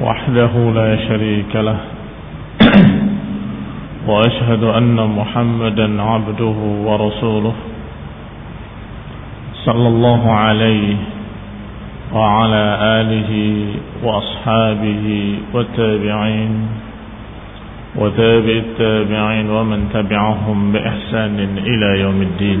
وحده لا شريك له وأشهد أن محمدا عبده ورسوله صلى الله عليه وعلى آله وأصحابه والتابعين وتابع التابعين ومن تبعهم بإحسان إلى يوم الدين.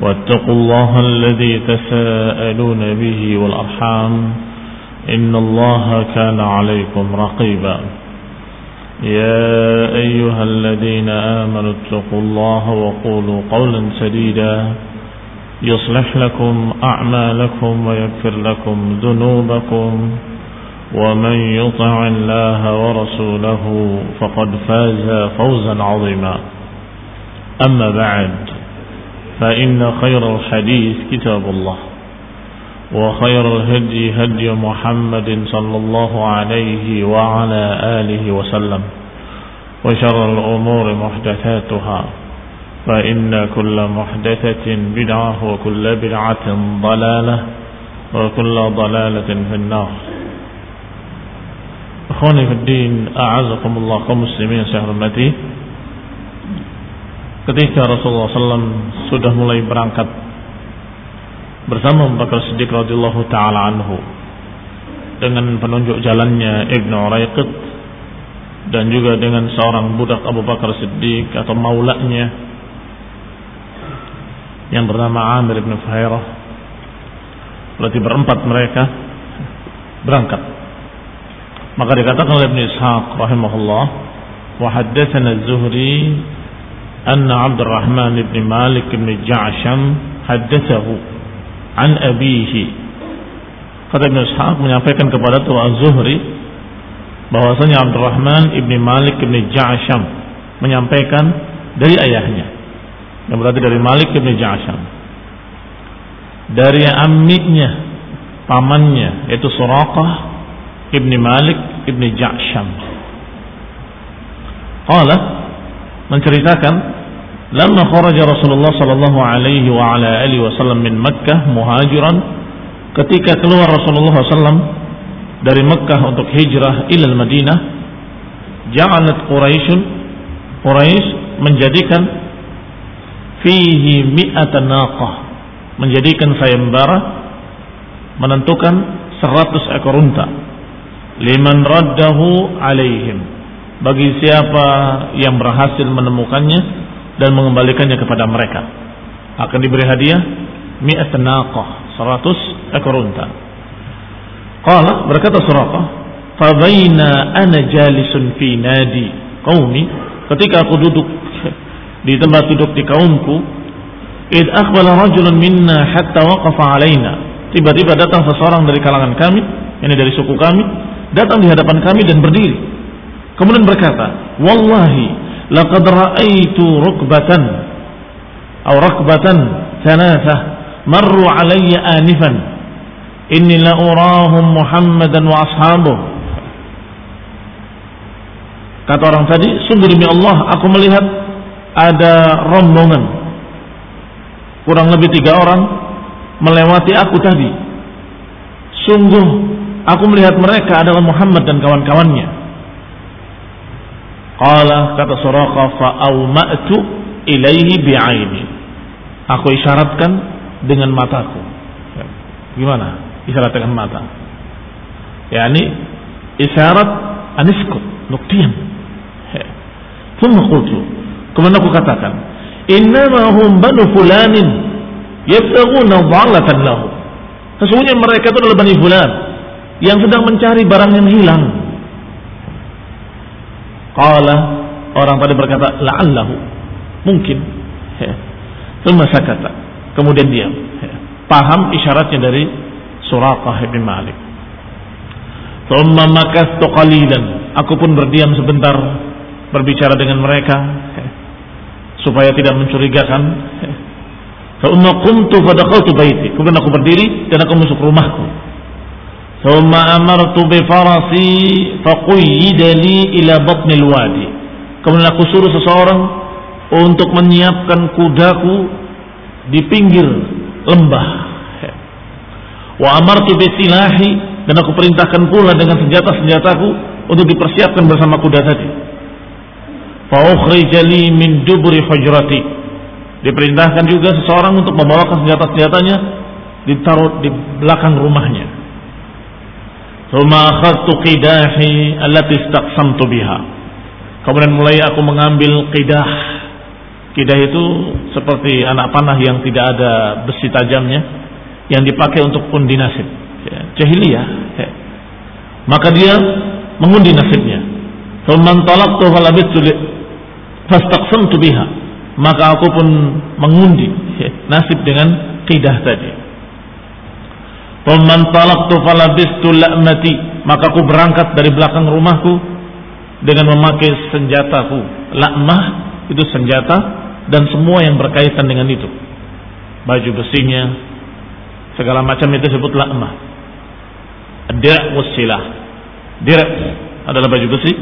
واتقوا الله الذي تساءلون به والأرحام إن الله كان عليكم رقيبا. يا أيها الذين آمنوا اتقوا الله وقولوا قولا سديدا. يصلح لكم أعمالكم ويغفر لكم ذنوبكم. ومن يطع الله ورسوله فقد فاز فوزا عظيما. أما بعد فإن خير الحديث كتاب الله وخير الهدي هدي محمد صلى الله عليه وعلى آله وسلم وشر الأمور محدثاتها فإن كل محدثة بدعة وكل بدعة ضلالة وكل ضلالة في النار. أخواني في الدين أعزكم الله كمسلمين سهرمتي ketika Rasulullah SAW sudah mulai berangkat bersama Abu Bakar Siddiq radhiyallahu taala anhu dengan penunjuk jalannya Ibnu Uraiqit dan juga dengan seorang budak Abu Bakar Siddiq atau maulanya yang bernama Amir bin Fuhairah. Berarti berempat mereka berangkat. Maka dikatakan oleh Ibnu Ishaq rahimahullah wa haddatsana Az-Zuhri أن عبد الرحمن بن مالك بن جعشم حدثه عن أبيه kata Ibn Ishaq menyampaikan kepada Tuhan Az-Zuhri bahwasanya Abdurrahman ibn Malik ibn Ja'sham menyampaikan dari ayahnya yang berarti dari Malik ibn Ja'sham dari amiknya pamannya yaitu Suraqah ibn Malik ibn Ja'sham qala menceritakan lamma kharaja Rasulullah sallallahu alaihi wa ala alihi wasallam min Makkah muhajiran ketika keluar Rasulullah sallam dari Makkah untuk hijrah ila Madinah ja'alat Quraisy Quraisy menjadikan fihi mi'atan naqah menjadikan sayembara menentukan 100 ekor unta. liman raddahu alaihim bagi siapa yang berhasil menemukannya dan mengembalikannya kepada mereka. Akan diberi hadiah mi'at naqah 100 ekor unta. Qala berkata suraqah fa baina ana jalisun fi nadi qaumi. Ketika aku duduk di tempat duduk di kaumku id aqbala rajulun minna hatta waqafa alaina. Tiba-tiba datang seseorang dari kalangan kami ini dari suku kami datang di hadapan kami dan berdiri. Kemudian berkata wallahi ra'aitu rukbatan atau rakbatan thalathah marru alayya anifan inni la urahum muhammadan wa ashabuh kata orang tadi sungguh demi Allah aku melihat ada rombongan. Kurang lebih tiga orang melewati aku tadi. Sungguh aku melihat mereka adalah Muhammad dan kawan-kawannya Qala kata Suraqa fa auma'tu ilaihi bi'aini. Aku isyaratkan dengan mataku. Gimana? Isyarat dengan mata. yakni isyarat aniskut Nuk diam. Thumma qultu. Kemudian aku katakan, "Innama hum banu fulanin yabtaghuna dhalatan lahu." Sesungguhnya mereka itu adalah Bani Fulan yang sedang mencari barang yang hilang. Qala orang tadi berkata, "La'allahu." Mungkin. Thumma sakata. Kemudian diam. Paham isyaratnya dari Suraqah bin Malik. Thumma makastu qalilan. Aku pun berdiam sebentar berbicara dengan mereka supaya tidak mencurigakan. Thumma qumtu fadakhaltu baiti. Kemudian aku berdiri dan aku masuk rumahku. Amartu bi farasi faqayyida li ila batnil wadi. Kemudian aku suruh seseorang untuk menyiapkan kudaku di pinggir lembah. Wa amartu bi silahi dan aku perintahkan pula dengan senjata-senjataku untuk dipersiapkan bersama kuda tadi. Fa ukhrijali min duburi hujrati. Diperintahkan juga seseorang untuk membawakan senjata-senjatanya ditaruh di belakang rumahnya. Thumma akhadtu qidahi allati istaqsamtu biha. Kemudian mulai aku mengambil qidah. Qidah itu seperti anak panah yang tidak ada besi tajamnya yang dipakai untuk undi nasib. Ya, jahiliyah. Ya. Maka dia mengundi nasibnya. Thumma talaqtu falabitu fastaqsamtu biha. Maka aku pun mengundi ya, nasib dengan qidah tadi. Thumma talaqtu falabistu la'mati. Maka aku berangkat dari belakang rumahku dengan memakai senjataku. La'mah itu senjata dan semua yang berkaitan dengan itu. Baju besinya, segala macam itu disebut la'mah. Dir' wasilah. Dir' adalah baju besi,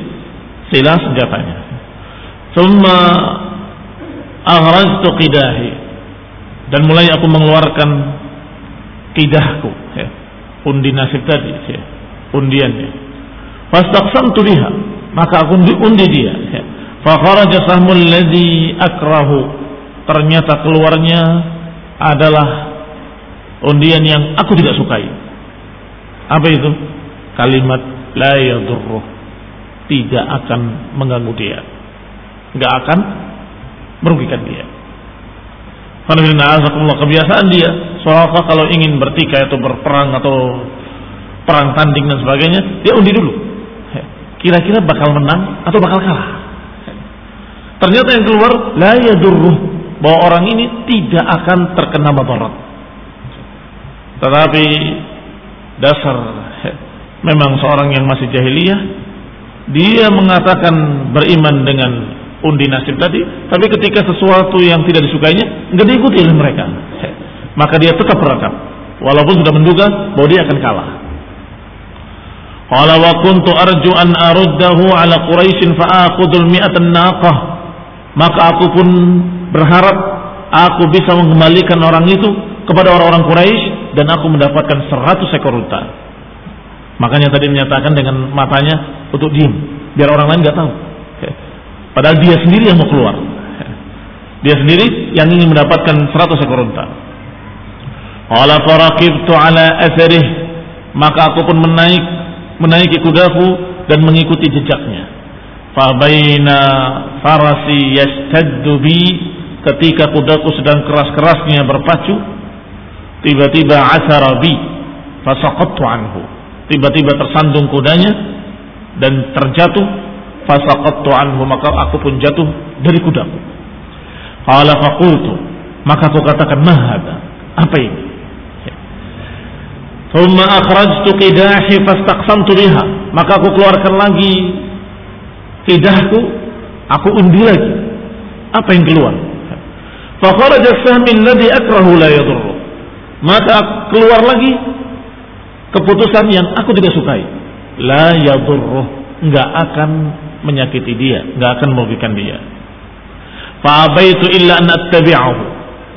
silah senjatanya. Thumma aghrajtu qidahi dan mulai aku mengeluarkan qidahku ya. undi nasib tadi ya. undiannya fastaqsamtu biha maka aku undi, undi dia ya. fa kharaja sahmul ladzi akrahu ternyata keluarnya adalah undian yang aku tidak sukai apa itu kalimat la yadurruh tidak akan mengganggu dia nggak akan merugikan dia kebiasaan dia soalnya kalau ingin bertikai atau berperang atau perang tanding dan sebagainya dia undi dulu. Kira-kira bakal menang atau bakal kalah? Ternyata yang keluar la yadurruh bahwa orang ini tidak akan terkena madarat tetapi dasar memang seorang yang masih jahiliyah dia mengatakan beriman dengan undi nasib tadi, tapi ketika sesuatu yang tidak disukainya nggak diikuti oleh mereka, maka dia tetap berakab, walaupun sudah menduga bahwa dia akan kalah. Qala wa kuntu arju an aruddahu ala Quraisy fa akhudul mi'atan naqah. Maka aku pun berharap aku bisa mengembalikan orang itu kepada orang-orang Quraisy dan aku mendapatkan 100 ekor unta. Makanya tadi menyatakan dengan matanya untuk diem, biar orang lain nggak tahu. Padahal dia sendiri yang mau keluar. Dia sendiri yang ingin mendapatkan 100 ekor unta. Qala faraqibtu ala atharih maka aku pun menaik menaiki kudaku dan mengikuti jejaknya. Fa baina farasi yastaddu bi ketika kudaku sedang keras-kerasnya berpacu tiba-tiba asara bi fasaqattu anhu. Tiba-tiba tersandung kudanya dan terjatuh fasaqattu anhu maka aku pun jatuh dari kudaku qala faqultu maka aku katakan mahada apa ini thumma akhrajtu qidahi fastaqsamtu biha maka aku keluarkan lagi qidahku aku undi lagi apa yang keluar fa kharaja sahmi alladhi akrahu la yadurru maka keluar lagi keputusan yang aku tidak sukai la yadurru nggak akan menyakiti dia, nggak akan merugikan dia. Fa'abaitu illa an attabi'ahu.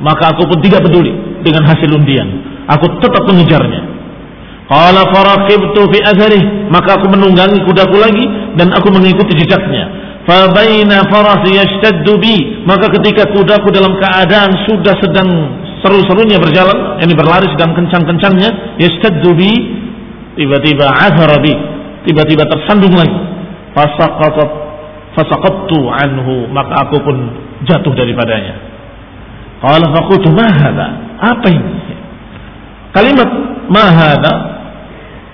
Maka aku pun tidak peduli dengan hasil undian. Aku tetap mengejarnya. Qala faraqibtu fi atharih, maka aku menunggangi kudaku lagi dan aku mengikuti jejaknya. Fabaina farasi yashtaddu bi, maka ketika kudaku dalam keadaan sudah sedang seru-serunya berjalan, ini berlari sedang kencang-kencangnya, yashtaddu bi, tiba-tiba azhara bi, tiba-tiba tersandung lagi. Fasaqatat fasaqattu anhu. Maka aku pun jatuh daripadanya. Qala faqultu ma apa ini? Kalimat ma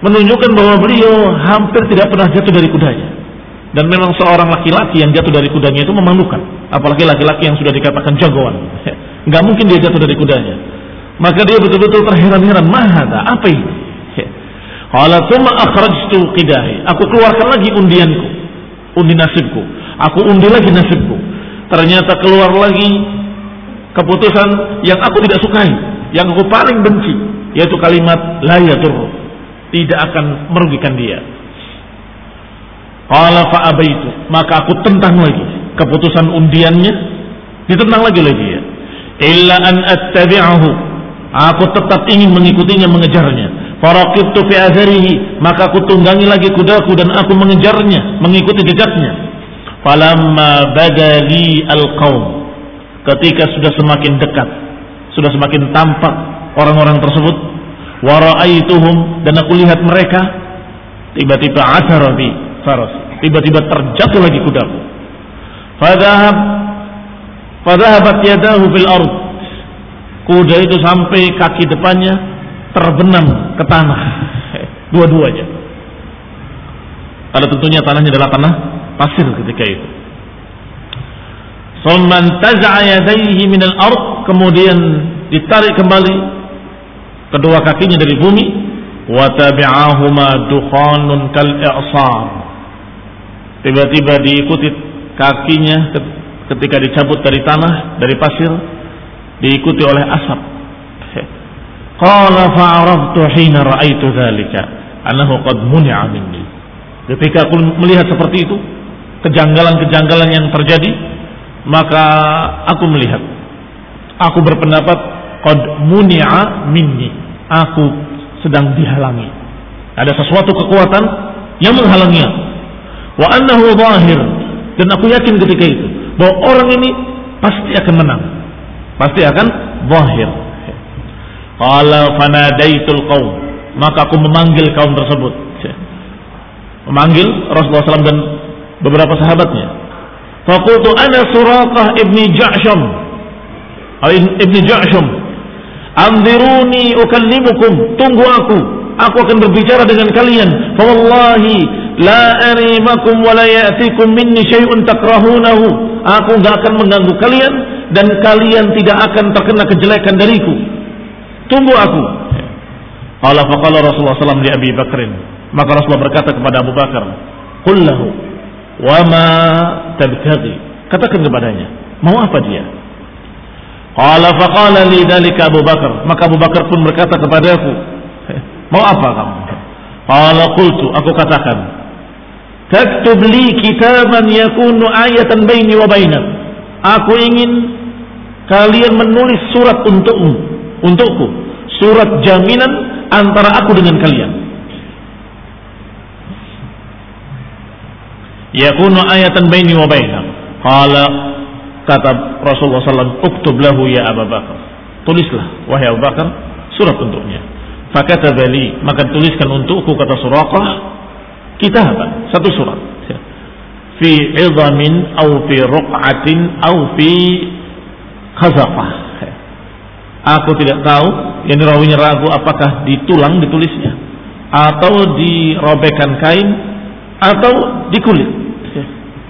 menunjukkan bahwa beliau hampir tidak pernah jatuh dari kudanya dan memang seorang laki-laki yang jatuh dari kudanya itu memalukan apalagi laki-laki yang sudah dikatakan jagoan nggak mungkin dia jatuh dari kudanya maka dia betul-betul terheran-heran mahada apa ini Qala thumma akhrajtu qidahi. Aku keluarkan lagi undianku. Undi nasibku. Aku undi lagi nasibku. Ternyata keluar lagi keputusan yang aku tidak sukai, yang aku paling benci, yaitu kalimat la yadur. Tidak akan merugikan dia. Qala fa abaitu. Maka aku tentang lagi keputusan undiannya, ditentang lagi lagi ya. Illa an attabi'ahu. Aku tetap ingin mengikutinya, mengejarnya Farakibtu fi azarihi, maka aku tunggangi lagi kudaku dan aku mengejarnya, mengikuti jejaknya. Falamma badali al-qaum. Ketika sudah semakin dekat, sudah semakin tampak orang-orang tersebut, wa ra'aituhum dan aku lihat mereka, tiba-tiba asara bi faras. Tiba-tiba terjatuh lagi kudaku. Fadhahab fadhahabat yadahu fil ard. Kuda itu sampai kaki depannya terbenam ke tanah. Dua-duanya. Pada tentunya tanahnya adalah tanah pasir ketika itu. Summan taza'a yadayhi minal ard. Kemudian ditarik kembali kedua kakinya dari bumi wa tabi'ahuma dukhanun kal i'sar tiba-tiba diikuti kakinya ketika dicabut dari tanah dari pasir diikuti oleh asap Qala fa'araftu hina ra'aitu dzalika annahu qad muni'a minni. Ketika aku melihat seperti itu, kejanggalan-kejanggalan yang terjadi, maka aku melihat. Aku berpendapat qad muni'a minni. Aku sedang dihalangi. Ada sesuatu kekuatan yang menghalanginya. Wa annahu zahir dan aku yakin ketika itu bahwa orang ini pasti akan menang. Pasti akan zahir Qala fanadaitul qaum. Maka aku memanggil kaum tersebut. Memanggil Rasulullah SAW dan beberapa sahabatnya. Fakultu ana Suraqah ibni Ja'sham. Ibni Ja'sham. Anziruni ukallimukum. Tunggu aku. Aku akan berbicara dengan kalian. Fawallahi la arimakum wa la ya'tikum minni syai'un takrahunahu. Aku enggak akan mengganggu kalian dan kalian tidak akan terkena kejelekan dariku tunggu aku. Allah faqala Rasulullah SAW di Abi Bakrin. Maka Rasulullah berkata kepada Abu Bakar, Qullahu, wa ma tabtaghi. Katakan kepadanya, mau apa dia? Qala faqala li dalika Abu Bakar. Maka Abu Bakar pun berkata kepadaku, mau apa kamu? Qala qultu, aku katakan, taktub li kitaban yakunu ayatan baini wa bainak. Aku ingin kalian menulis surat untukmu, untukku surat jaminan antara aku dengan kalian. Yakunu ayatan baini wa baina. Qala kata Rasulullah SAW, "Uktub lahu ya Abu Bakar." Tulislah wahai Abu Bakar surat untuknya. Fakata bali, maka tuliskan untukku kata Suraqah kitaban, satu surat. Fi idhamin au fi ruq'atin au fi khazafah Aku tidak tahu, yang rawinya ragu apakah ditulang ditulisnya atau dirobekkan kain atau di kulit.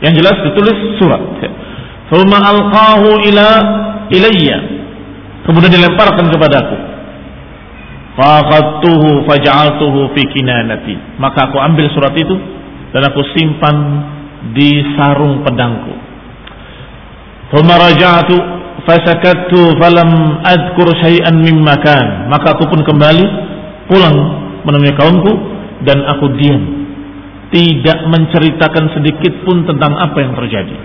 Yang jelas ditulis surat. Thumma alqahu ila ilayya. Kemudian dilemparkan kepadaku. Faqadtuhu faj'altuhu fi kinanati. Maka aku ambil surat itu dan aku simpan di sarung pedangku. Thumma raja'tu fasakattu falam adkur syai'an mimma kan maka aku pun kembali pulang menemui kaumku dan aku diam tidak menceritakan sedikit pun tentang apa yang terjadi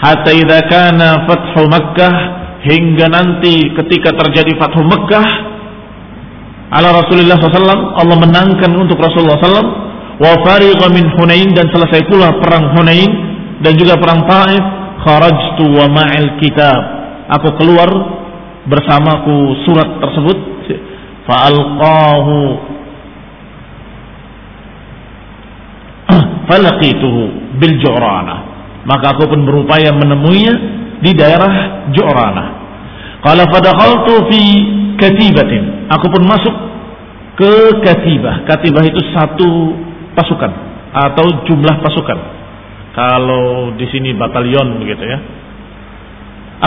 hatta idza kana fathu makkah hingga nanti ketika terjadi fathu makkah ala Rasulullah SAW Allah menangkan untuk Rasulullah SAW wa farigha min Hunain dan selesai pula perang Hunain dan juga perang Taif kharajtu wa ma'il kitab aku keluar bersamaku surat tersebut fa'alqahu falaqituhu bil Ju'rana. Maka aku pun berupaya menemuinya di daerah Ju'rana. Qala fadakhaltu fi katibatin. Aku pun masuk ke katibah. Katibah itu satu pasukan atau jumlah pasukan. Kalau di sini batalion begitu ya.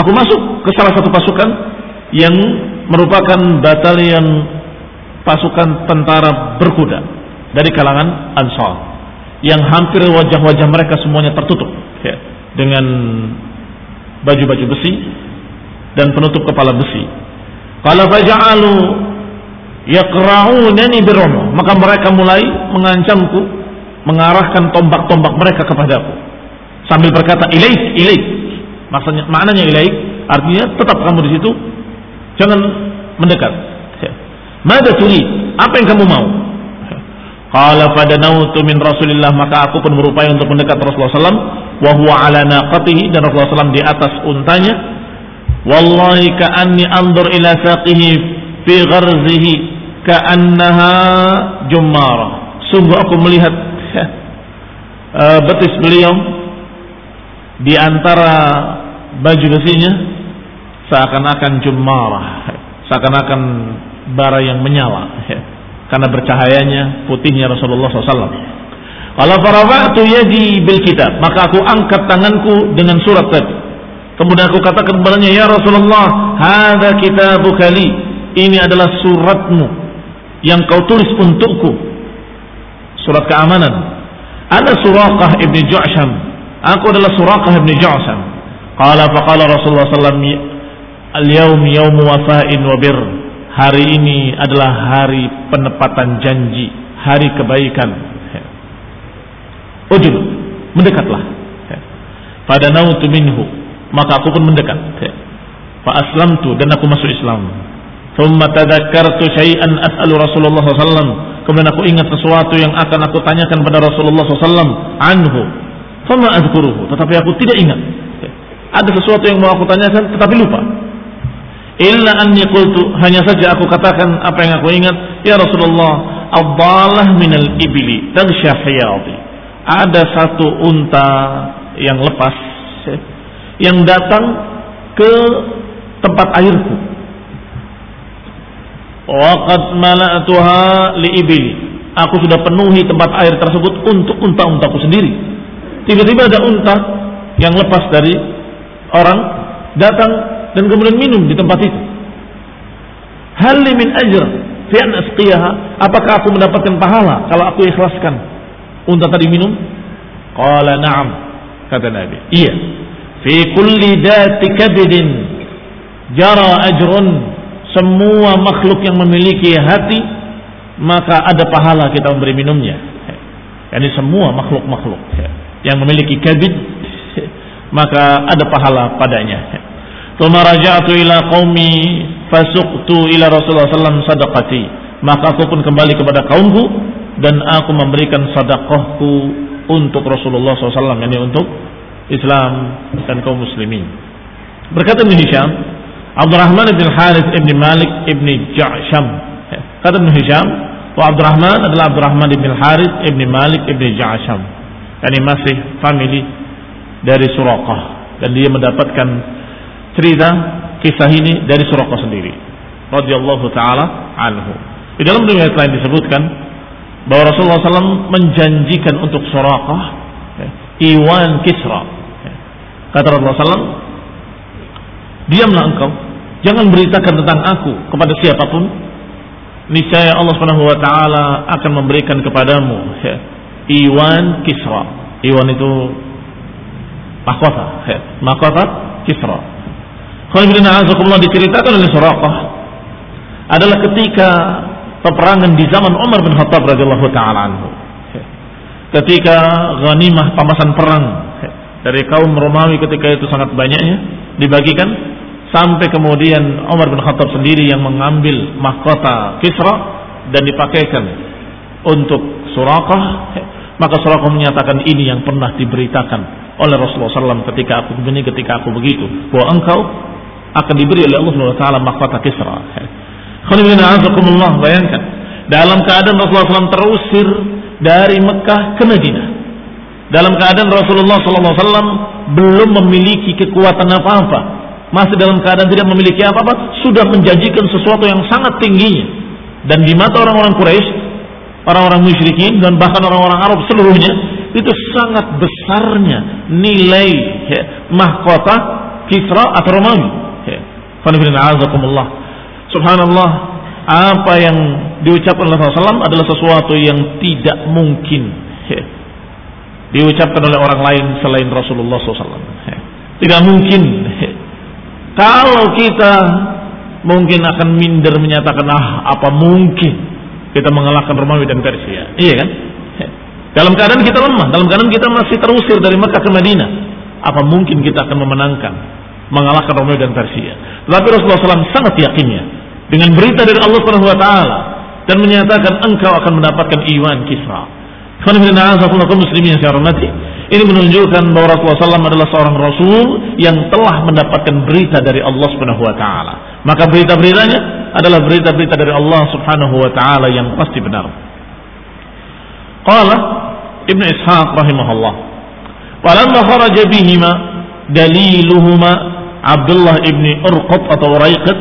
Aku masuk ke salah satu pasukan yang merupakan batalion pasukan tentara berkuda dari kalangan Ansar yang hampir wajah-wajah mereka semuanya tertutup. Ya, dengan baju-baju besi dan penutup kepala besi. Kalau faja'alu yaqra'unani birruh maka mereka mulai mengancamku mengarahkan tombak-tombak mereka kepadaku. Sambil berkata ilaik ilaik. Maksudnya maknanya ilaik artinya tetap kamu di situ jangan mendekat. Ya. Mada turi apa yang kamu mau Qala fadanautu min Rasulillah maka aku pun berupaya untuk mendekat Rasulullah SAW wa huwa ala naqatihi dan Rasulullah SAW di atas untanya. Wallahi ka'anni anzur ila saqihi fi gharzihi ka'annaha jummara. Sungguh aku melihat uh, betis beliau di antara baju besinya seakan-akan jumarah, seakan-akan bara yang menyala karena bercahayanya putihnya Rasulullah SAW. Kalau farafa'tu yadi bil kitab, maka aku angkat tanganku dengan surat tadi. Kemudian aku katakan kepadanya, "Ya Rasulullah, hadza kitabuka li." Ini adalah suratmu yang kau tulis untukku. Surat keamanan. Ada Suraqah ibni Ju'sham. Aku adalah Suraqah ibni Ju'sham. Qala faqala Rasulullah sallallahu "Al-yawm yawm wafa'in wa bir." Hari ini adalah hari penepatan janji, hari kebaikan. Ujub, mendekatlah. Pada nautu minhu, maka aku pun mendekat. Fa aslamtu dan aku masuk Islam. Thumma tadakkartu syai'an as'alu Rasulullah SAW. Kemudian aku ingat sesuatu yang akan aku tanyakan pada Rasulullah SAW anhu. Fama azkuruhu. Tetapi aku tidak ingat. Ada sesuatu yang mau aku tanyakan tetapi lupa. Illa anni qultu hanya saja aku katakan apa yang aku ingat, ya Rasulullah, ad minal ibli tagsha hiyadi. Ada satu unta yang lepas yang datang ke tempat airku. Waqad mala'tuha li ibli. Aku sudah penuhi tempat air tersebut untuk unta-untaku sendiri. Tiba-tiba ada unta yang lepas dari orang datang dan kemudian minum di tempat itu. Hal min ajr fi an asqiyaha? Apakah aku mendapatkan pahala kalau aku ikhlaskan unta tadi minum? Qala na'am kata Nabi. Iya. Fi kulli dati kabidin jara ajrun semua makhluk yang memiliki hati maka ada pahala kita memberi minumnya. Yani semua makhluk-makhluk yang memiliki kabid maka ada pahala padanya. Thumma raja'tu ila qaumi fasuqtu ila Rasulullah sallallahu sadaqati. Maka aku pun kembali kepada kaumku dan aku memberikan sedekahku untuk Rasulullah SAW, yakni untuk Islam dan kaum muslimin. Berkata Ibn Hisham, Abdurrahman bin Harith ibn Malik ibn Ja'sham. Kata Ibn Hisham, wa Abdurrahman adalah Abdurrahman bin Harith ibn Malik ibn Ja'sham. Yani masih family dari Suraqah dan dia mendapatkan cerita kisah ini dari Suraqah sendiri radhiyallahu taala anhu. Di dalam riwayat lain disebutkan bahwa Rasulullah SAW menjanjikan untuk Suraqah ya, Iwan Kisra. Ya. Kata Rasulullah SAW, diamlah engkau, jangan beritakan tentang aku kepada siapa pun. Niscaya Allah Subhanahu wa taala akan memberikan kepadamu ya, Iwan Kisra. Iwan itu mahkota, ya, mahkota Kisra. Khalifah diceritakan oleh Suraqah adalah ketika peperangan di zaman Umar bin Khattab radhiyallahu taala anhu. Ketika ghanimah pamasan perang dari kaum Romawi ketika itu sangat banyaknya dibagikan sampai kemudian Umar bin Khattab sendiri yang mengambil mahkota Kisra dan dipakaikan untuk Suraqah maka Suraqah menyatakan ini yang pernah diberitakan oleh Rasulullah SAW ketika aku begini ketika aku begitu bahwa engkau akan diberi oleh Allah Subhanahu wa taala mahkota Kisra. Bayangkan dalam keadaan Rasulullah SAW terusir dari Mekah ke Madinah dalam keadaan Rasulullah SAW belum memiliki kekuatan apa-apa, masih dalam keadaan tidak memiliki apa-apa, sudah menjanjikan sesuatu yang sangat tingginya. Dan di mata orang-orang Quraisy, orang-orang musyrikin dan bahkan orang-orang Arab seluruhnya, itu sangat besarnya nilai ya, mahkota Kisra atau Romawi. Subhanallah, apa yang diucapkan oleh Rasulullah SAW adalah sesuatu yang tidak mungkin diucapkan oleh orang lain selain Rasulullah SAW. Tidak mungkin. Kalau kita mungkin akan minder menyatakan ah apa mungkin kita mengalahkan Romawi dan Persia. Iya kan? Dalam keadaan kita lemah, dalam keadaan kita masih terusir dari Mekah ke Madinah. Apa mungkin kita akan memenangkan, mengalahkan Romawi dan Persia? Tetapi Rasulullah SAW sangat yakinnya dengan berita dari Allah Subhanahu Wa Taala dan menyatakan engkau akan mendapatkan iwan Kisra. Ini menunjukkan bahwa Rasulullah SAW adalah seorang Rasul yang telah mendapatkan berita dari Allah Subhanahu Wa Taala. Maka berita-beritanya adalah berita-berita dari Allah Subhanahu Wa Taala yang pasti benar. Qala Ibn Ishaq rahimahullah. Walamma kharaja bihima daliluhuma Abdullah ibni Urqat atau Uraiqat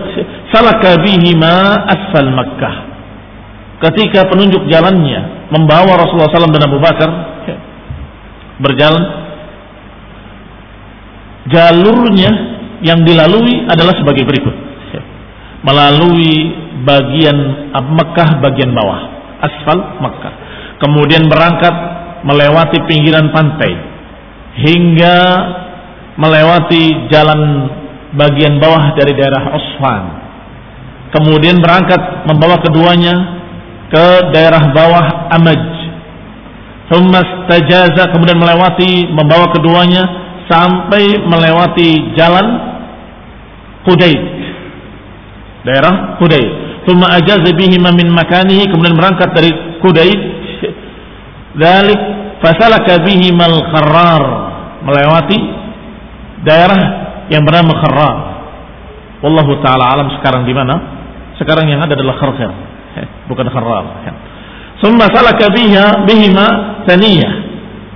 salaka bihima asfal Makkah. Ketika penunjuk jalannya membawa Rasulullah SAW dan Abu Bakar berjalan. Jalurnya yang dilalui adalah sebagai berikut melalui bagian Mekah bagian bawah asfal Mekah kemudian berangkat melewati pinggiran pantai hingga melewati jalan bagian bawah dari daerah Osman. Kemudian berangkat membawa keduanya ke daerah bawah Amaj. Thummas tajaza kemudian melewati membawa keduanya sampai melewati jalan Hudaid. Daerah Hudaid. Thumma ajaza bihima min makanihi kemudian berangkat dari Hudaid. Dalik fasalaka bihimal kharrar melewati daerah yang bernama Kharrar. Wallahu taala alam sekarang di mana? Sekarang yang ada adalah Kharkhir, bukan Kharrar. Summa salaka biha bihima thaniyah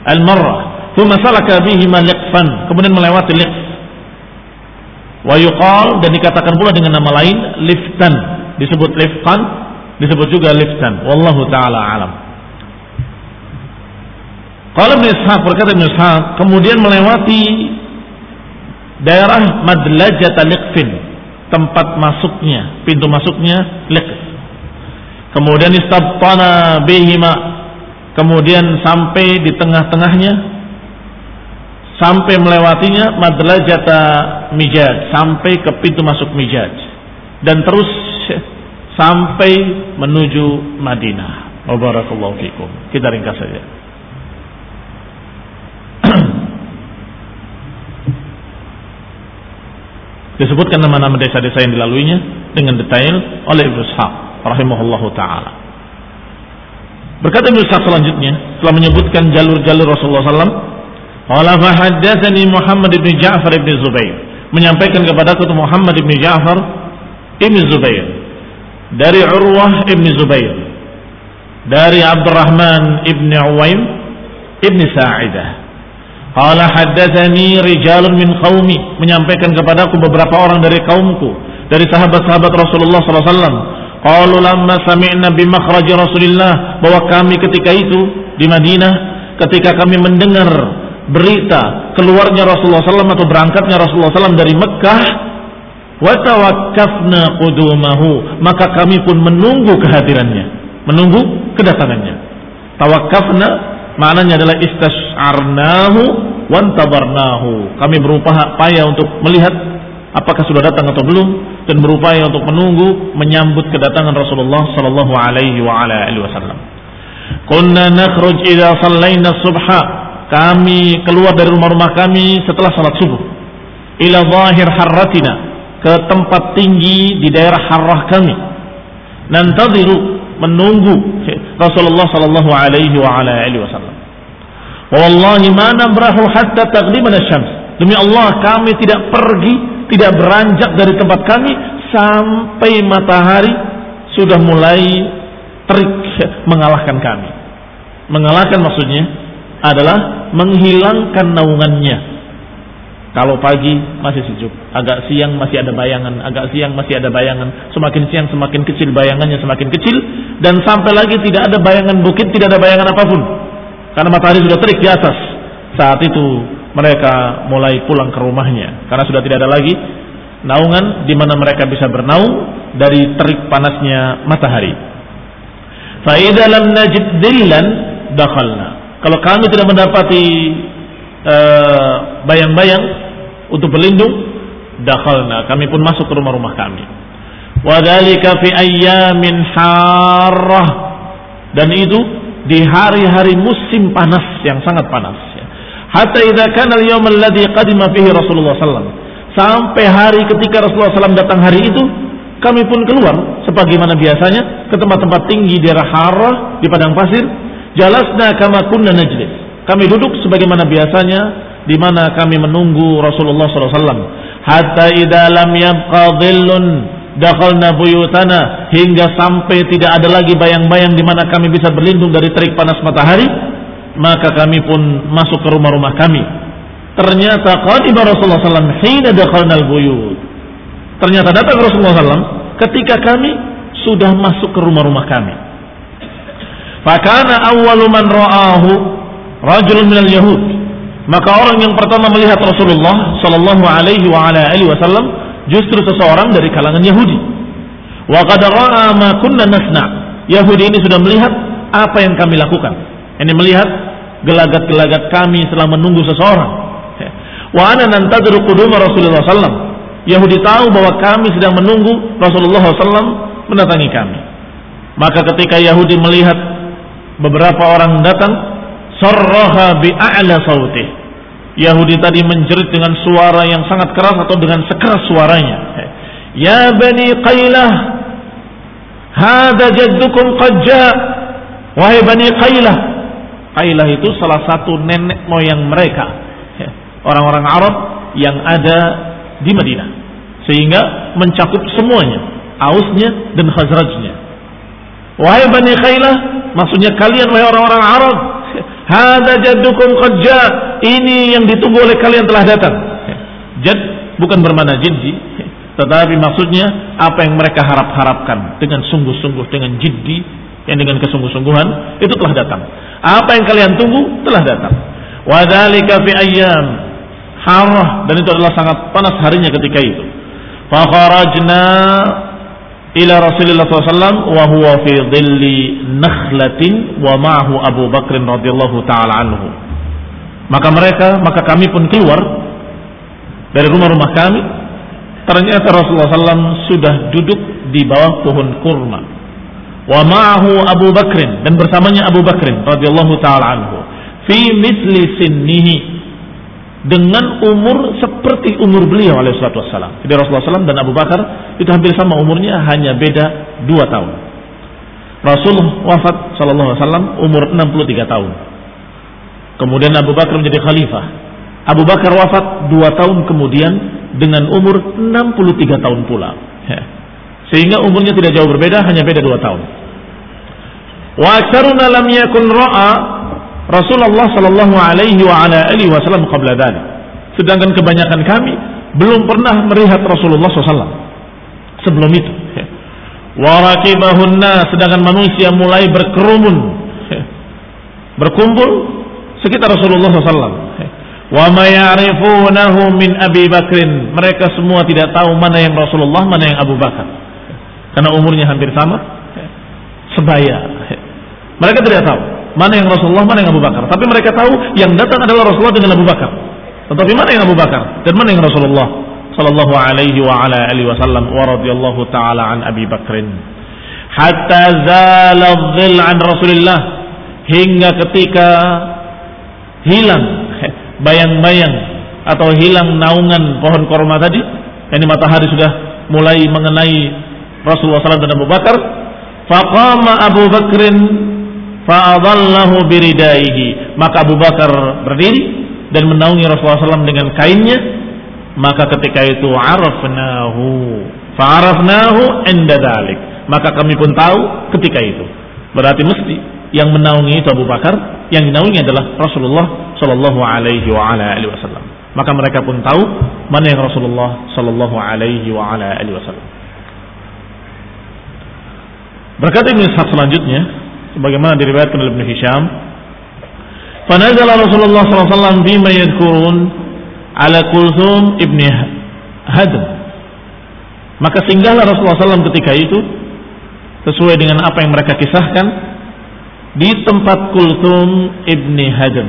al-marrah. Thumma salaka bihima liqfan. Kemudian melewati liqf. Wa dan dikatakan pula dengan nama lain liftan. Disebut liftan, disebut juga liftan. Wallahu taala alam. Kalau Ibn Ishaq berkata Ibn Ishaq kemudian melewati daerah Madlajat Liqfin tempat masuknya pintu masuknya Liqf kemudian istabtana bihima kemudian sampai di tengah-tengahnya sampai melewatinya Madlajata Mijaj sampai ke pintu masuk Mijaj dan terus sampai menuju Madinah. Wabarakallahu fikum. Kita ringkas saja. Disebutkan nama-nama desa-desa yang dilaluinya dengan detail oleh Ibnu Ishaq rahimahullahu taala. Berkata Ibnu Ishaq selanjutnya setelah menyebutkan jalur-jalur Rasulullah SAW, "Qala fa haddatsani Muhammad bin Ja'far bin Zubair." Menyampaikan kepada aku Muhammad bin Ja'far bin Zubair dari Urwah bin Zubair dari Abdurrahman bin Uwaim bin Sa'idah Qala haddatsani rijalun min qaumi menyampaikan kepadaku beberapa orang dari kaumku dari sahabat-sahabat Rasulullah sallallahu alaihi wasallam. Qalu lamma sami'na bi makhraj Rasulillah bahwa kami ketika itu di Madinah ketika kami mendengar berita keluarnya Rasulullah SAW atau berangkatnya Rasulullah SAW dari Mekah wa tawakkafna qudumahu maka kami pun menunggu kehadirannya menunggu kedatangannya tawakkafna maknanya adalah istas'arnahu wantabarnahu. Kami berupaya untuk melihat apakah sudah datang atau belum dan berupaya untuk menunggu menyambut kedatangan Rasulullah sallallahu alaihi wa ala alihi wasallam. Kunna nakhruj idza sallaina subha. Kami keluar dari rumah-rumah kami setelah salat subuh. Ila zahir harratina ke tempat tinggi di daerah harrah kami. Nantadiru menunggu Rasulullah sallallahu alaihi wa ala alihi wasallam. Wallahi ma nabrahu hatta taqdimana syams. Demi Allah kami tidak pergi, tidak beranjak dari tempat kami sampai matahari sudah mulai terik mengalahkan kami. Mengalahkan maksudnya adalah menghilangkan naungannya kalau pagi masih sejuk, agak siang masih ada bayangan, agak siang masih ada bayangan, semakin siang semakin kecil bayangannya semakin kecil dan sampai lagi tidak ada bayangan bukit, tidak ada bayangan apa pun. Karena matahari sudah terik di atas. Saat itu mereka mulai pulang ke rumahnya karena sudah tidak ada lagi naungan di mana mereka bisa bernaung dari terik panasnya matahari. Faidah lam najid dillan dakhalna. Kalau kami tidak mendapati Eh, bayang-bayang uh, untuk berlindung, dakhalna, kami pun masuk ke rumah-rumah kami. Wadhalika fi ayyamin harrah. Dan itu di hari-hari musim panas yang sangat panas. Hatta idza kana al-yawm alladhi qadima fihi Rasulullah sallallahu Sampai hari ketika Rasulullah SAW datang hari itu, kami pun keluar sebagaimana biasanya ke tempat-tempat tinggi di daerah Harrah di padang pasir. Jalasna kama kunna najlis kami duduk sebagaimana biasanya di mana kami menunggu Rasulullah SAW. Hatta idza lam yabqa dhillun dakhalna buyutana hingga sampai tidak ada lagi bayang-bayang di mana kami bisa berlindung dari terik panas matahari, maka kami pun masuk ke rumah-rumah kami. Ternyata qadiba Rasulullah SAW hina dakhalna al-buyut. Ternyata datang Rasulullah SAW ketika kami sudah masuk ke rumah-rumah kami. Fakana awwalu man ra'ahu rajulun minal yahud maka orang yang pertama melihat Rasulullah sallallahu alaihi wa ala alihi wasallam justru seseorang dari kalangan Yahudi. Wa kunna nasna. Yahudi ini sudah melihat apa yang kami lakukan. Ini melihat gelagat-gelagat kami setelah menunggu seseorang. Wa ana nantadru quduma Rasulullah sallam. Yahudi tahu bahwa kami sedang menunggu Rasulullah sallam mendatangi kami. Maka ketika Yahudi melihat beberapa orang datang sarraha bi'a'la sautih. Yahudi tadi menjerit dengan suara yang sangat keras atau dengan sekeras suaranya. Ya Bani Qailah, hada jaddukum qad Wahai Bani Qailah. Qailah itu salah satu nenek moyang mereka. Orang-orang Arab yang ada di Madinah. Sehingga mencakup semuanya. Ausnya dan Khazrajnya. Wahai Bani Qailah, maksudnya kalian wahai orang-orang Arab Hada jaddukum qad Ini yang ditunggu oleh kalian telah datang. Jad bukan bermana jiddi, tetapi maksudnya apa yang mereka harap-harapkan dengan sungguh-sungguh dengan jiddi yang dengan kesungguh-sungguhan itu telah datang. Apa yang kalian tunggu telah datang. Wadhalika fi ayyam harah dan itu adalah sangat panas harinya ketika itu. Fakharajna ila Rasulullah SAW wa huwa fi dhilli nakhlatin wa ma'ahu Abu Bakr radhiyallahu taala anhu. Maka mereka, maka kami pun keluar dari rumah-rumah kami. Ternyata Rasulullah SAW sudah duduk di bawah pohon kurma. Wa ma'ahu Abu Bakr dan bersamanya Abu Bakr radhiyallahu taala anhu. Fi misli sinnihi dengan umur seperti umur beliau alaihi wassalam. Jadi Rasulullah SAW dan Abu Bakar itu hampir sama umurnya hanya beda dua tahun. Rasul wafat sallallahu alaihi wasallam umur 63 tahun. Kemudian Abu Bakar menjadi khalifah. Abu Bakar wafat dua tahun kemudian dengan umur 63 tahun pula. Sehingga umurnya tidak jauh berbeda, hanya beda dua tahun. Wa lam yakun Rasulullah Shallallahu Alaihi Wasallam qabla dhalik. Sedangkan kebanyakan kami belum pernah melihat Rasulullah SAW sebelum itu. Warakibahunna sedangkan manusia mulai berkerumun berkumpul sekitar Rasulullah SAW. Wa ma ya'rifunahu min Abi Bakrin. Mereka semua tidak tahu mana yang Rasulullah, mana yang Abu Bakar. Karena umurnya hampir sama, sebaya. Mereka tidak tahu. Mana yang Rasulullah, mana yang Abu Bakar. Tapi mereka tahu yang datang adalah Rasulullah dengan Abu Bakar. Tetapi mana yang Abu Bakar dan mana yang Rasulullah sallallahu alaihi wa ala alihi wasallam wa radhiyallahu taala an Abi Bakrin. Hatta zala dhil an Rasulillah hingga ketika hilang bayang-bayang atau hilang naungan pohon korma tadi, ini matahari sudah mulai mengenai Rasulullah SAW dan Abu Bakar. Faqama Abu Bakrin fa'adallahu biridaihi. Maka Abu Bakar berdiri dan menaungi Rasulullah SAW dengan kainnya. Maka ketika itu arafnahu. Fa'arafnahu inda dalik maka kami pun tahu ketika itu. Berarti mesti yang menaungi itu Abu Bakar, yang dinaungi adalah Rasulullah Shallallahu Alaihi Wasallam. Maka mereka pun tahu mana yang Rasulullah Shallallahu Alaihi Wasallam. Berkata Ibn Ishaq selanjutnya, sebagaimana diriwayatkan oleh Ibnu Hisham fanazala Rasulullah SAW bima Qurun ala Kulthum ibni Hadam. maka singgahlah Rasulullah SAW ketika itu sesuai dengan apa yang mereka kisahkan di tempat Kulthum ibni Hadam.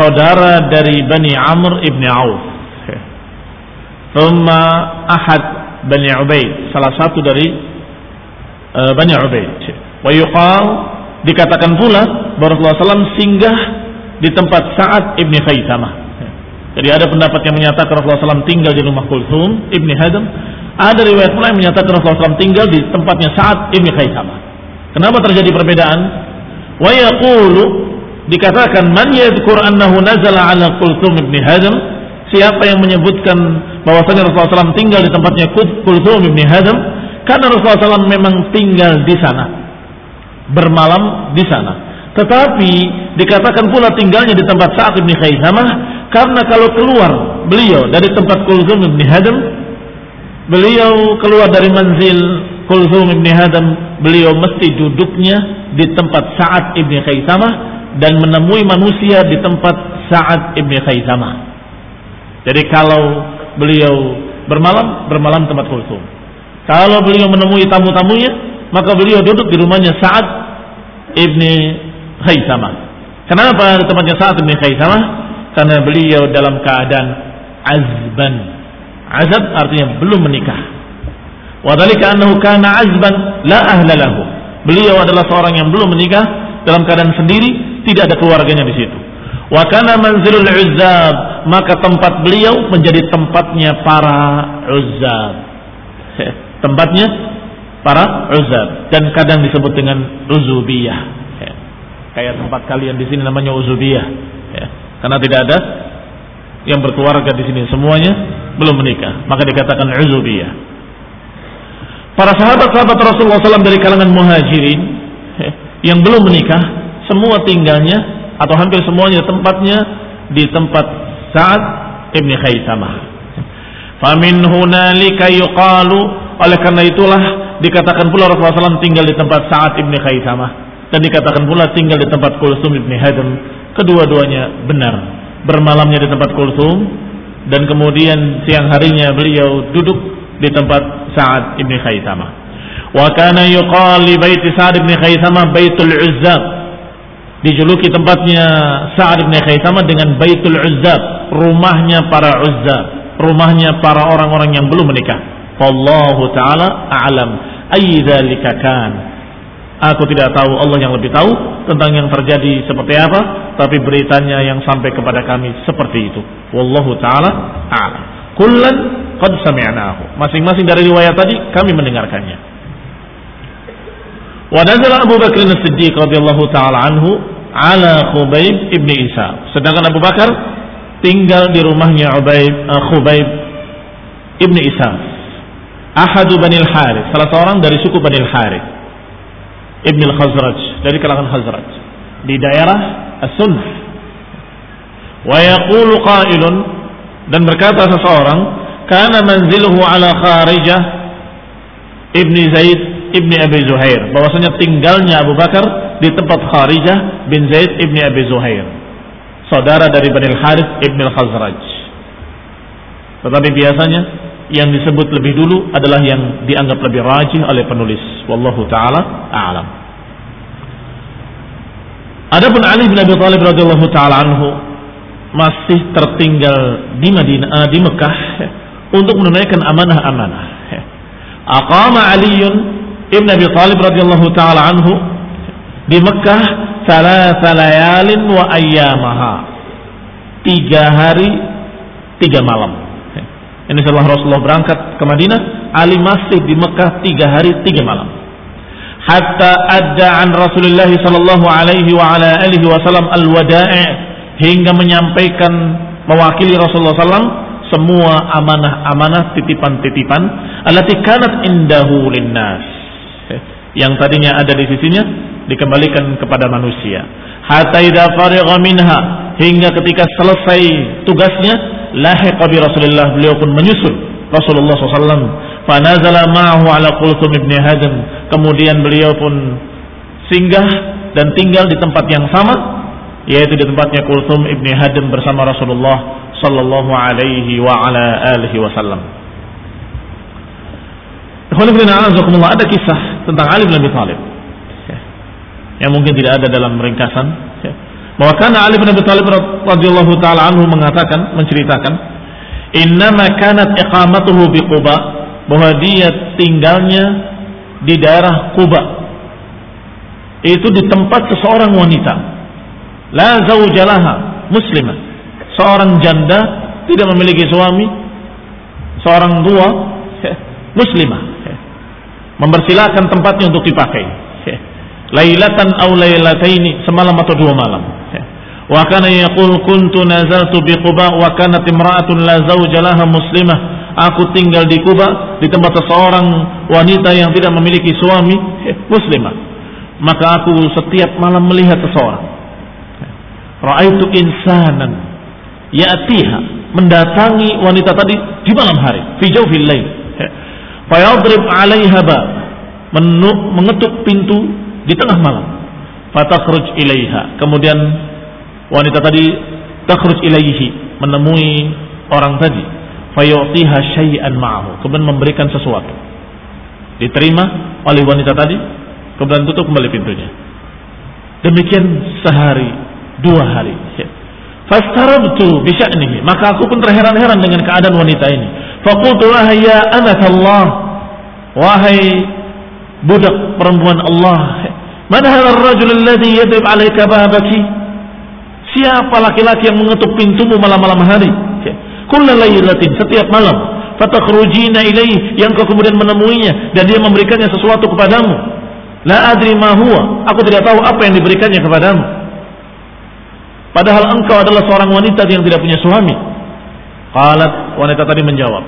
saudara dari Bani Amr ibni Auf Rumma Ahad Bani Ubaid salah satu dari uh, Bani Ubaid wa yuqal dikatakan pula Rasulullah SAW singgah di tempat Sa'ad ibni Khaythamah jadi ada pendapat yang menyatakan Rasulullah SAW tinggal di rumah Kulthum ibni Hadam ada riwayat pula yang menyatakan Rasulullah SAW tinggal di tempatnya Sa'ad ibni Khaythamah kenapa terjadi perbedaan? Wa dikatakan man yadhkur annahu nazala ala Kulthum ibni Hadam siapa yang menyebutkan bahwasanya Rasulullah SAW tinggal di tempatnya Kulthum ibni Hadam karena Rasulullah SAW memang tinggal di sana bermalam di sana tetapi dikatakan pula tinggalnya di tempat Sa'ad ibni Khaisamah karena kalau keluar beliau dari tempat Kulthum ibni Hadam beliau keluar dari manzil Kulthum ibni Hadam beliau mesti duduknya di tempat Sa'ad ibni Khaisamah dan menemui manusia di tempat Sa'ad ibn Khaisamah. Jadi kalau beliau bermalam, bermalam tempat Kulsum. Kalau beliau menemui tamu-tamunya, maka beliau duduk di rumahnya Sa'ad ibn Khaisamah. Kenapa di tempatnya Sa'ad ibn Khaisamah? Karena beliau dalam keadaan azban. Azab artinya belum menikah. Wadhalika annahu kana azban la ahla lahu. Beliau adalah seorang yang belum menikah dalam keadaan sendiri tidak ada keluarganya di situ. Wa kana manzilul uzzab, maka tempat beliau menjadi tempatnya para uzzab. Tempatnya para uzzab dan kadang disebut dengan uzubiyah. Kayak tempat kalian di sini namanya uzubiyah. Karena tidak ada yang berkeluarga di sini semuanya belum menikah, maka dikatakan uzubiyah. Para sahabat-sahabat Rasulullah SAW dari kalangan muhajirin yang belum menikah semua tinggalnya atau hampir semuanya tempatnya di tempat Sa'ad ibni Khaisamah. Famin hunalika yuqalu oleh karena itulah dikatakan pula Rasulullah SAW tinggal di tempat Sa'ad ibni Khaisamah dan dikatakan pula tinggal di tempat Kulsum ibni Hadam. Kedua-duanya benar. Bermalamnya di tempat Kulsum dan kemudian siang harinya beliau duduk di tempat Sa'ad ibni Khaisamah. Wa kana yuqal li baiti Sa'ad ibni Khaisamah baitul Uzzab dijuluki tempatnya Sa'ad bin Khaisamah dengan Baitul Uzzab, rumahnya para Uzzab, rumahnya para orang-orang yang belum menikah. Wallahu taala a'lam ayy dzalika kan. Aku tidak tahu, Allah yang lebih tahu tentang yang terjadi seperti apa, tapi beritanya yang sampai kepada kami seperti itu. Wallahu taala a'lam. Kullan qad sami'nahu. Masing-masing dari riwayat tadi kami mendengarkannya. Wadazal Abu Bakr As-Siddiq radhiyallahu taala anhu ala Khubaib ibni Isa. Sedangkan Abu Bakar tinggal di rumahnya Ubaib, uh, Khubaib ibni Isa. Ahadu Bani Al-Harith, salah seorang dari suku Bani Al-Harith. Ibni Al-Khazraj, dari kalangan Khazraj. Di daerah As-Sunnah. Wa yaqulu qailun dan berkata seseorang, kana manziluhu ala Kharijah ibni Zaid ibni Abi Zuhair bahwasanya tinggalnya Abu Bakar di tempat Kharijah bin Zaid ibni Abi Zuhair saudara dari Bani Harith ibni Al-Khazraj tetapi biasanya yang disebut lebih dulu adalah yang dianggap lebih rajih oleh penulis wallahu taala a'lam Adapun Ali bin Abi Thalib radhiyallahu taala anhu masih tertinggal di Madinah di Mekah untuk menunaikan amanah-amanah. Aqama Aliun Ibn Abi Talib radhiyallahu taala anhu di Mekah salah layalin wa ayyamaha. Tiga hari, tiga malam. Ini setelah Rasulullah berangkat ke Madinah, Ali masih di Mekah tiga hari, tiga malam. Hatta adda an Rasulullah sallallahu alaihi wa ala alihi wasallam al-wada'i hingga menyampaikan mewakili Rasulullah sallam semua amanah-amanah titipan-titipan alati kanat indahu linnas yang tadinya ada di sisinya dikembalikan kepada manusia. Hatta idza farigha minha hingga ketika selesai tugasnya lahiqa bi Rasulullah beliau pun menyusul Rasulullah SAW. Fanazala ma'ahu ala Qulthum ibn Hadam. Kemudian beliau pun singgah dan tinggal di tempat yang sama yaitu di tempatnya Qulthum ibn Hadam bersama Rasulullah sallallahu alaihi wa ala alihi wasallam. Ada kisah tentang Ali bin Abi Thalib yang mungkin tidak ada dalam ringkasan bahwa karena Ali bin Abi Thalib radhiyallahu taala anhu mengatakan menceritakan innama kanat iqamatuhu bi Quba bahwa dia tinggalnya di daerah Quba. Itu di tempat seseorang wanita. La zaujalaha muslimah. Seorang janda tidak memiliki suami. Seorang tua muslimah. Mempersilahkan tempatnya untuk dipakai. Lailatan aw lailataini semalam atau dua malam wa kana yaqul kuntu nazaltu bi Quba wa kanat imra'atun la zawja laha muslimah. Aku tinggal di Quba di tempat seseorang wanita yang tidak memiliki suami muslimah. Maka aku setiap malam melihat seseorang. Ra'aitu insanan ya'tiha. Mendatangi wanita tadi di malam hari fi jawfil lail. Fayadrib 'alaiha bab mengetuk pintu di tengah malam. Fatakhruj ilaiha. Kemudian wanita tadi takhruj ilaihi menemui orang tadi. Fayu'tiha syai'an ma'ahu kemudian memberikan sesuatu. Diterima oleh wanita tadi kemudian tutup kembali pintunya. Demikian sehari dua hari. Fastarabtu bi sya'nihi maka aku pun terheran-heran dengan keadaan wanita ini. Faqultu ya Allah wahai budak perempuan Allah mana hadzal rajul alladhi yadrib 'alaika babaki siapa laki-laki yang mengetuk pintumu malam-malam hari? Kullu lailatin setiap malam. Fatakhrujina ilaih yang kau kemudian menemuinya dan dia memberikannya sesuatu kepadamu. La adri ma huwa aku tidak tahu apa yang diberikannya kepadamu. Padahal engkau adalah seorang wanita yang tidak punya suami. Qalat wanita tadi menjawab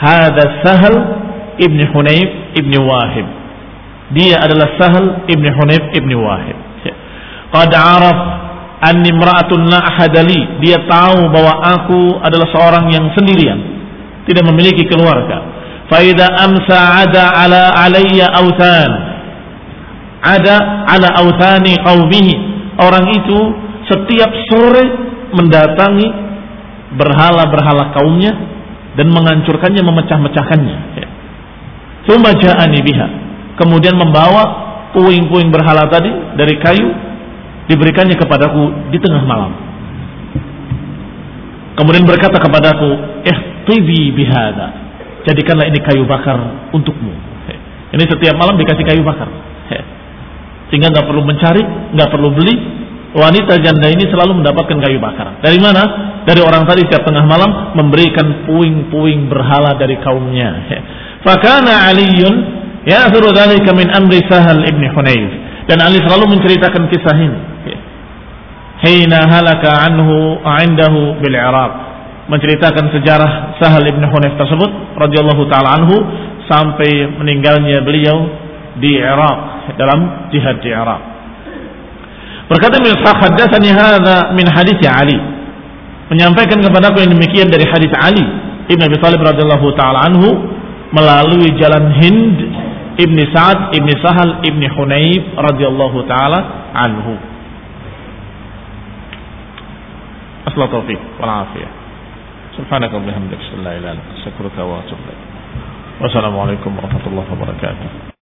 hadza sahal ibn Hunayf ibn Wahib. Dia adalah Sahal ibn Hunayf ibn Wahib. Qad araf anni la ahadali. Dia tahu bahwa aku adalah seorang yang sendirian, tidak memiliki keluarga. Faida amsa ada ala alayya autan. Ada ala autani qaumihi. Orang itu setiap sore mendatangi berhala-berhala kaumnya dan menghancurkannya, memecah-mecahkannya. Tsumma ja'ani biha. Kemudian membawa puing-puing berhala tadi dari kayu diberikannya kepadaku di tengah malam. Kemudian berkata kepadaku, "Eh, tibi bihada." Jadikanlah ini kayu bakar untukmu. Ini setiap malam dikasih kayu bakar. Sehingga nggak perlu mencari, nggak perlu beli. Wanita janda ini selalu mendapatkan kayu bakar. Dari mana? Dari orang tadi setiap tengah malam memberikan puing-puing berhala dari kaumnya. Fakana Aliun ya'thuru dzalika min amri Sahal ibn Hunayf. Dan Ali selalu menceritakan kisah ini. Hina halaka anhu indahu bil Iraq. Menceritakan sejarah Sahal ibn Hunayf tersebut radhiyallahu taala anhu sampai meninggalnya beliau di Iraq dalam jihad di Iraq. Berkata Ibnu Ishaq haddatsani hadza min hadis Ali. Menyampaikan kepadaku yang demikian dari hadis Ali Ibn Abi Thalib radhiyallahu taala anhu melalui jalan Hind ibni Sa'ad ibni Sahal ibni Hunayf radhiyallahu taala anhu. أصل الله التوفيق والعافية. سبحانك اللهم وبحمدك لا إله إلا أنت أستغفرك وأتوب إليك. والسلام عليكم ورحمة الله وبركاته.